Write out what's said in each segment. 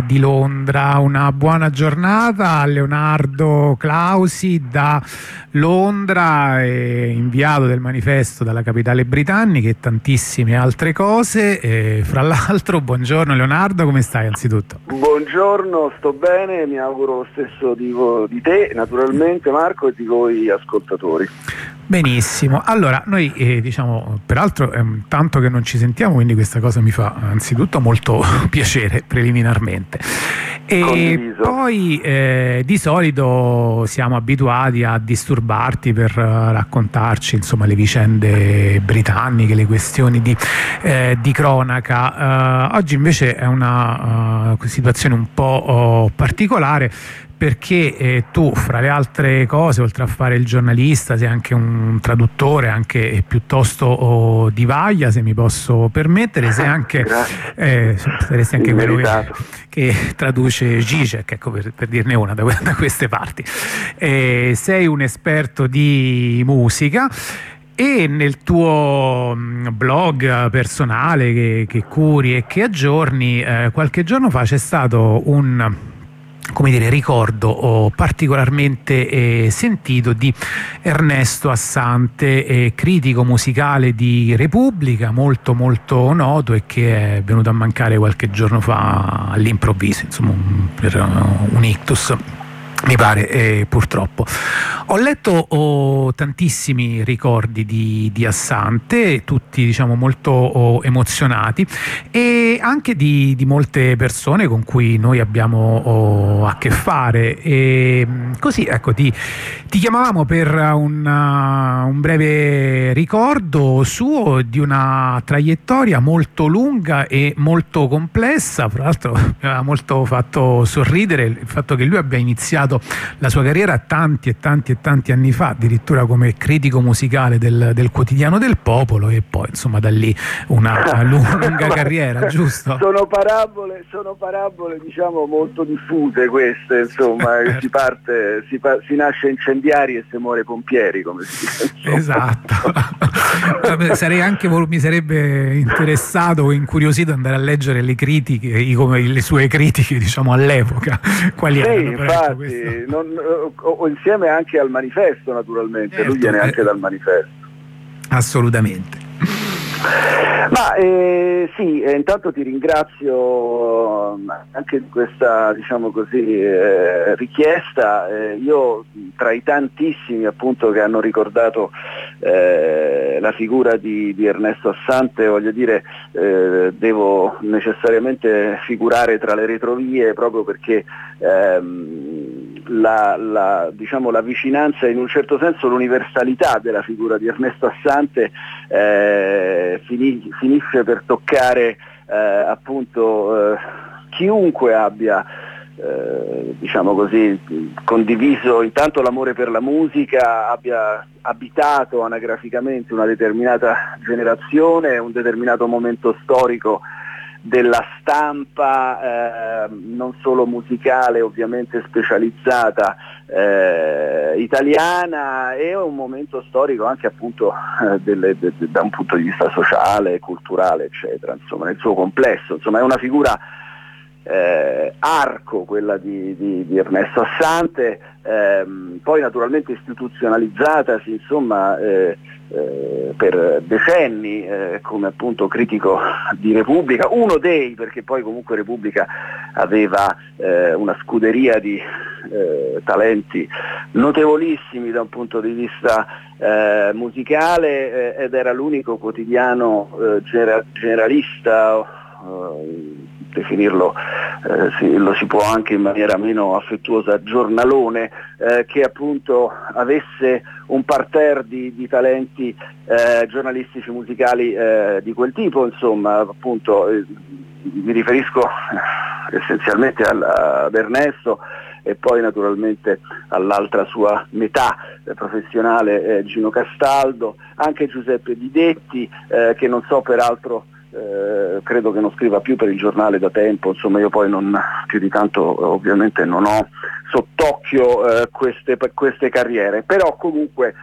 di Londra. Una buona giornata a Leonardo Clausi da Londra, inviato del manifesto dalla capitale britannica e tantissime altre cose. E, fra l'altro, buongiorno Leonardo, come stai anzitutto? Buongiorno, sto bene, mi auguro lo stesso di, di te, naturalmente Marco, e di voi ascoltatori. Benissimo, allora noi eh, diciamo, peraltro un tanto che non ci sentiamo, quindi questa cosa mi fa anzitutto molto piacere preliminarmente. E Condiviso. poi eh, di solito siamo abituati a disturbarti per uh, raccontarci insomma, le vicende britanniche, le questioni di, eh, di cronaca. Uh, oggi invece è una uh, situazione un po' oh, particolare perché eh, tu fra le altre cose oltre a fare il giornalista sei anche un traduttore anche piuttosto oh, di vaglia se mi posso permettere sei anche, eh, saresti anche quello che, che, traduce Zizek ecco per, per, dirne una da, da queste parti. Eh, sei un esperto di musica e nel tuo mm, blog personale che, che curi e che aggiorni eh, qualche giorno fa c'è stato un come dire, ricordo oh, particolarmente eh, sentito di Ernesto Assante, eh, critico musicale di Repubblica, molto molto noto e che è venuto a mancare qualche giorno fa all'improvviso, insomma per uh, un ictus mi pare eh, purtroppo. Ho letto oh, tantissimi ricordi di, di, Assante, tutti diciamo molto oh, emozionati e anche di, di, molte persone con cui noi abbiamo oh, a che fare. E, così ecco ti, ti chiamavamo per una, un breve ricordo suo di una traiettoria molto lunga e molto complessa, fra l'altro mi aveva molto fatto sorridere il fatto che lui abbia iniziato iniziato la sua carriera tanti e tanti e tanti anni fa, addirittura come critico musicale del, del quotidiano del popolo e poi insomma da lì una lunga carriera, giusto? Sono parabole, sono parabole diciamo molto diffuse queste, insomma, certo. si parte, si, pa- si, nasce incendiari e si muore pompieri, come si dice. Esatto. Sarei anche, mi sarebbe interessato o incuriosito andare a leggere le critiche, come le sue critiche diciamo all'epoca, quali sì, erano. Infatti, non, o, insieme anche al manifesto naturalmente, certo, lui viene eh, anche dal manifesto. Assolutamente. Ma eh, sì, eh, intanto ti ringrazio mm, anche di questa diciamo così, eh, richiesta. Eh, io tra i tantissimi appunto che hanno ricordato eh, la figura di, di, Ernesto Assante, voglio dire, eh, devo necessariamente figurare tra le retrovie proprio perché ehm, la, la, diciamo, la, vicinanza, in un certo senso l'universalità della figura di Ernesto Assante eh, finì, finisce per toccare eh, appunto eh, chiunque abbia eh, diciamo così, condiviso intanto l'amore per la musica, abbia abitato anagraficamente una determinata generazione, un determinato momento storico della stampa eh, non solo musicale ovviamente specializzata eh, italiana e un momento storico anche appunto eh, delle, de, de, da un punto di vista sociale, culturale eccetera, insomma nel suo complesso, insomma è una figura eh, arco quella di, di, di Ernesto Assante, ehm, poi naturalmente istituzionalizzatasi insomma eh, eh, per decenni eh, come appunto critico di Repubblica, uno dei perché poi comunque Repubblica aveva eh, una scuderia di eh, talenti notevolissimi da un punto di vista musicale ed era l'unico quotidiano generalista definirlo eh, sì, lo si può anche in maniera meno affettuosa giornalone, eh, che appunto avesse un parterre di, di talenti eh, giornalistici musicali eh, di quel tipo, insomma appunto eh, mi riferisco essenzialmente ad Ernesto e poi naturalmente all'altra sua metà eh, professionale eh, Gino Castaldo, anche Giuseppe Didetti eh, che non so peraltro eh, credo che non scriva più per il giornale da tempo, insomma io poi non, più di tanto ovviamente non ho sott'occhio eh, queste, queste, carriere, però comunque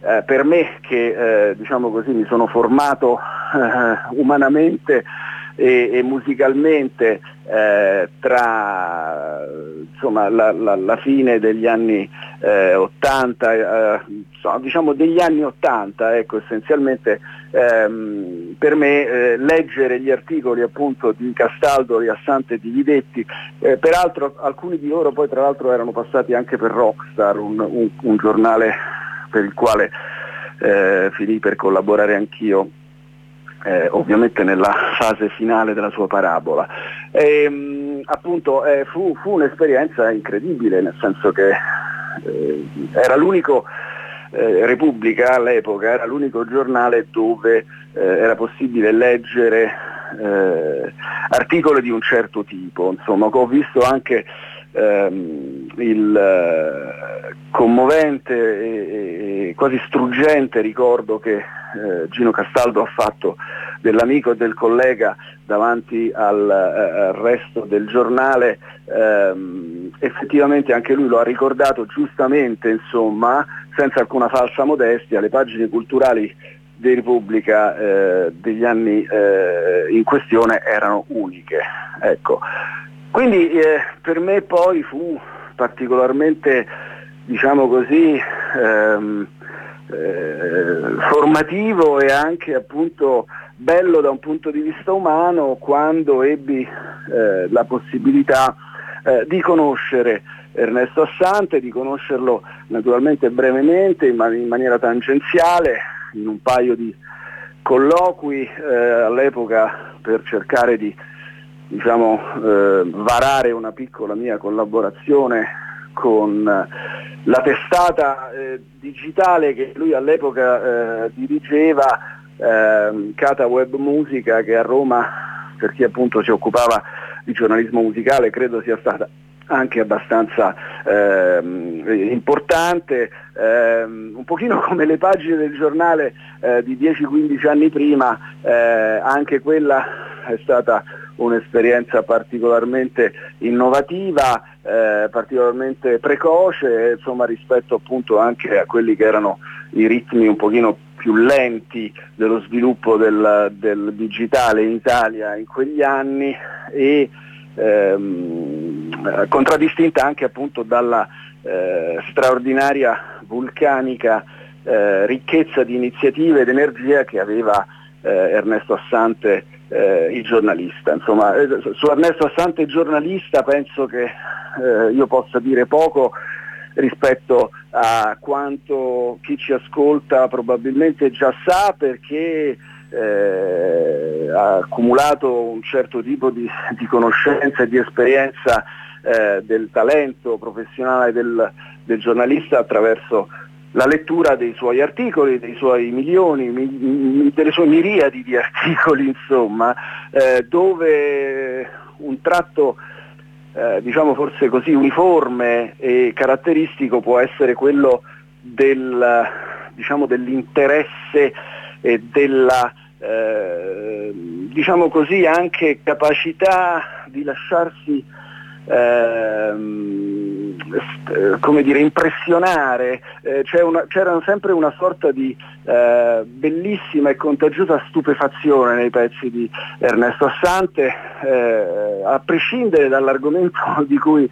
eh, per me che eh, diciamo così mi sono formato eh, umanamente e, e musicalmente tra insomma, la, la, la, fine degli anni eh, 80, eh, insomma, diciamo degli anni 80, ecco, essenzialmente ehm, per me eh, leggere gli articoli appunto di Castaldo, di Assante e di Videtti, eh, peraltro alcuni di loro poi tra l'altro erano passati anche per Rockstar, un, un, un giornale per il quale eh, finì per collaborare anch'io eh, ovviamente nella fase finale della sua parabola. E, ehm, appunto eh, fu, fu, un'esperienza incredibile, nel senso che eh, era l'unico eh, Repubblica all'epoca, era l'unico giornale dove eh, era possibile leggere eh, articoli di un certo tipo, insomma, ho visto anche ehm, il eh, commovente e, e, quasi struggente ricordo che eh, Gino Castaldo ha fatto dell'amico e del collega davanti al, eh, al resto del giornale, ehm, effettivamente anche lui lo ha ricordato giustamente, insomma, senza alcuna falsa modestia, le pagine culturali di Repubblica eh, degli anni eh, in questione erano uniche. Ecco. Quindi eh, per me poi fu particolarmente, diciamo così, ehm, eh, formativo e anche appunto bello da un punto di vista umano quando ebbi eh, la possibilità eh, di conoscere Ernesto Assante, di conoscerlo naturalmente brevemente, in, in maniera tangenziale, in un paio di colloqui eh, all'epoca per cercare di diciamo, eh, varare una piccola mia collaborazione con la testata eh, digitale che lui all'epoca eh, dirigeva, eh, Cata Web Musica, che a Roma, per chi appunto si occupava di giornalismo musicale, credo sia stata anche abbastanza ehm, importante, ehm, un pochino come le pagine del giornale eh, di 10-15 anni prima, eh, anche quella è stata un'esperienza particolarmente innovativa, eh, particolarmente precoce, insomma, rispetto appunto anche a quelli che erano i ritmi un pochino più lenti dello sviluppo del, del digitale in Italia in quegli anni e ehm, contraddistinta anche appunto dalla eh, straordinaria vulcanica eh, ricchezza di iniziative ed energia che aveva eh, Ernesto Assante eh, il giornalista. Insomma, eh, su Ernesto Assante giornalista penso che eh, io possa dire poco rispetto a quanto chi ci ascolta probabilmente già sa perché eh, accumulato un certo tipo di, di conoscenza e di esperienza eh, del talento professionale del, del giornalista attraverso la lettura dei suoi articoli, dei suoi milioni, mi, delle sue miriadi di articoli, insomma, eh, dove un tratto eh, diciamo forse così uniforme e caratteristico può essere quello del, diciamo, dell'interesse e della eh, diciamo così anche capacità di lasciarsi ehm, come dire, impressionare, eh, c'era sempre una sorta di eh, bellissima e contagiosa stupefazione nei pezzi di Ernesto Assante, eh, a prescindere dall'argomento di cui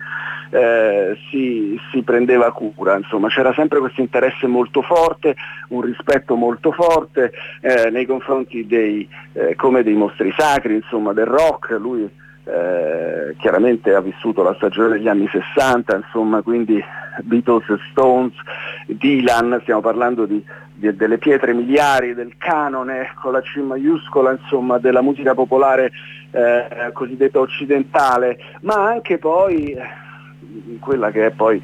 eh, si, si, prendeva cura, insomma c'era sempre questo interesse molto forte, un rispetto molto forte eh, nei confronti dei, eh, come dei mostri sacri, insomma del rock, lui eh, chiaramente ha vissuto la stagione degli anni 60, insomma, quindi Beatles, Stones, Dylan, stiamo parlando di, delle pietre miliari del canone con la C maiuscola, insomma, della musica popolare eh, cosiddetta occidentale, ma anche poi eh, quella che è poi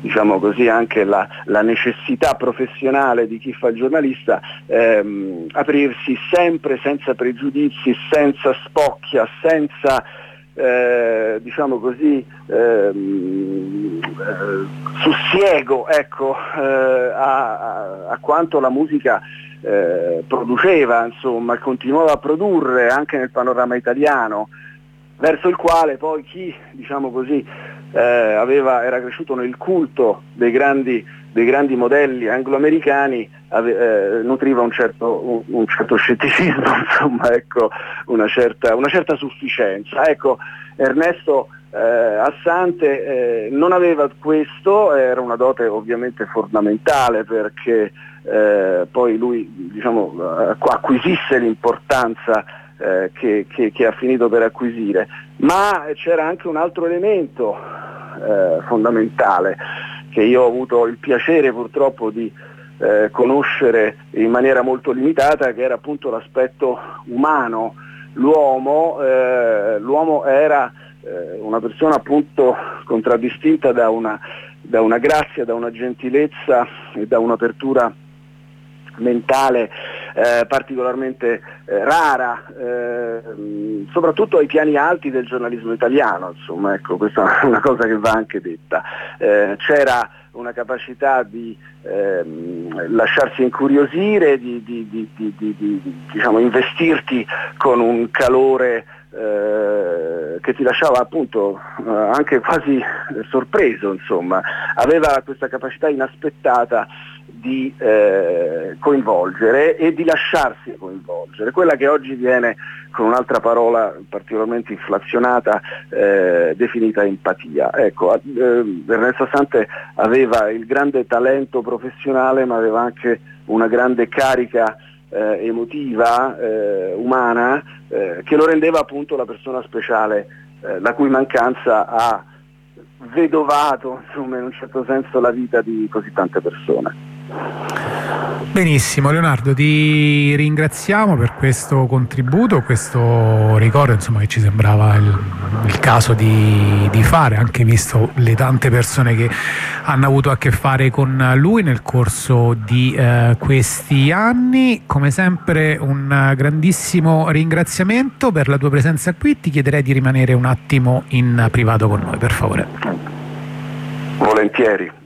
diciamo così anche la, la, necessità professionale di chi fa il giornalista, ehm, aprirsi sempre senza pregiudizi, senza spocchia, senza eh, diciamo così ehm, eh, sussiego ecco, eh, a, a, quanto la musica eh, produceva, insomma, continuava a produrre anche nel panorama italiano, verso il quale poi chi diciamo così, eh, aveva, era cresciuto nel culto dei grandi dei grandi modelli angloamericani ave, eh, nutriva un certo, un, un certo, scetticismo, insomma, ecco, una, certa, una, certa, sufficienza. Ecco, Ernesto eh, Assante eh, non aveva questo, era una dote ovviamente fondamentale perché eh, poi lui diciamo, acquisisse l'importanza eh, che, che, che, ha finito per acquisire, ma c'era anche un altro elemento eh, fondamentale che io ho avuto il piacere purtroppo di eh, conoscere in maniera molto limitata, che era appunto l'aspetto umano. L'uomo, eh, l'uomo era eh, una persona appunto contraddistinta da una, da una grazia, da una gentilezza e da un'apertura mentale eh, particolarmente eh, rara, eh, soprattutto ai piani alti del giornalismo italiano, insomma, ecco, questa è una cosa che va anche detta. Eh, c'era una capacità di ehm, lasciarsi incuriosire, di, di, di, di diciamo, investirti con un calore eh, che ti lasciava appunto anche quasi sorpreso, insomma. aveva questa capacità inaspettata di eh, coinvolgere e di lasciarsi coinvolgere, quella che oggi viene con un'altra parola particolarmente inflazionata eh, definita empatia. Ecco, eh, Ernesto Sante aveva il grande talento professionale ma aveva anche una grande carica eh, emotiva, eh, umana, eh, che lo rendeva appunto la persona speciale, la cui mancanza ha vedovato insomma, in un certo senso la vita di così tante persone. Benissimo Leonardo, ti ringraziamo per questo contributo, questo ricordo insomma, che ci sembrava il, il caso di, di, fare, anche visto le tante persone che hanno avuto a che fare con lui nel corso di eh, questi anni. Come sempre un grandissimo ringraziamento per la tua presenza qui, ti chiederei di rimanere un attimo in privato con noi, per favore. Volentieri.